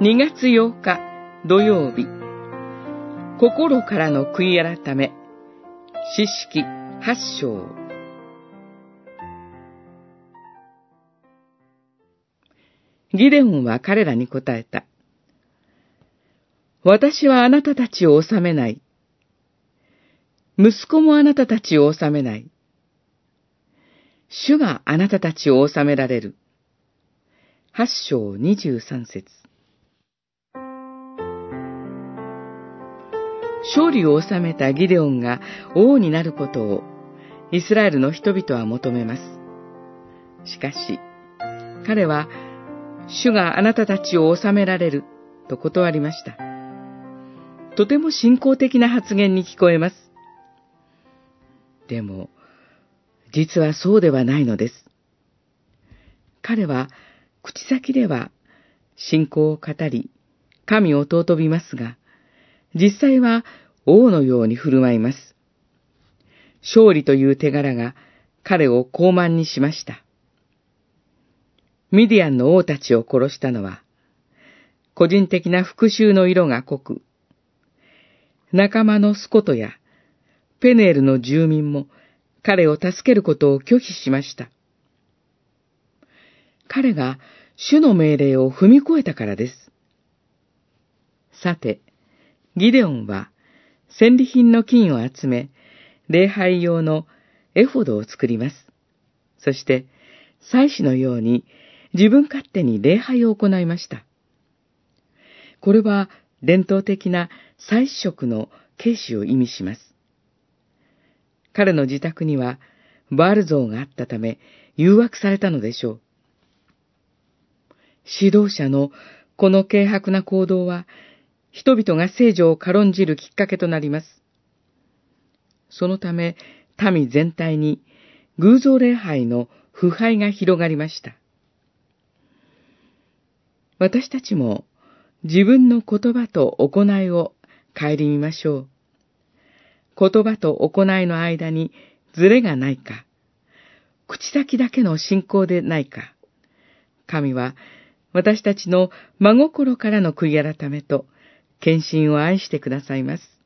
2月8日土曜日心からの悔い改め詩式8章ギデオンは彼らに答えた。私はあなたたちを治めない。息子もあなたたちを治めない。主があなたたちを治められる。八章二十三節勝利を収めたギデオンが王になることをイスラエルの人々は求めます。しかし、彼は、主があなたたちを治められると断りました。とても信仰的な発言に聞こえます。でも、実はそうではないのです。彼は、口先では信仰を語り、神を尊びますが、実際は王のように振る舞います。勝利という手柄が彼を高慢にしました。ミディアンの王たちを殺したのは、個人的な復讐の色が濃く、仲間のスコトやペネールの住民も彼を助けることを拒否しました。彼が主の命令を踏み越えたからです。さて、ギデオンは戦利品の金を集め、礼拝用のエフォドを作ります。そして、祭司のように自分勝手に礼拝を行いました。これは伝統的な祭司職の軽視を意味します。彼の自宅にはバール像があったため誘惑されたのでしょう。指導者のこの軽薄な行動は人々が聖女を軽んじるきっかけとなります。そのため、民全体に偶像礼拝の腐敗が広がりました。私たちも自分の言葉と行いを顧みましょう。言葉と行いの間にズレがないか、口先だけの信仰でないか、神は私たちの真心からの悔い改めと献身を愛してくださいます。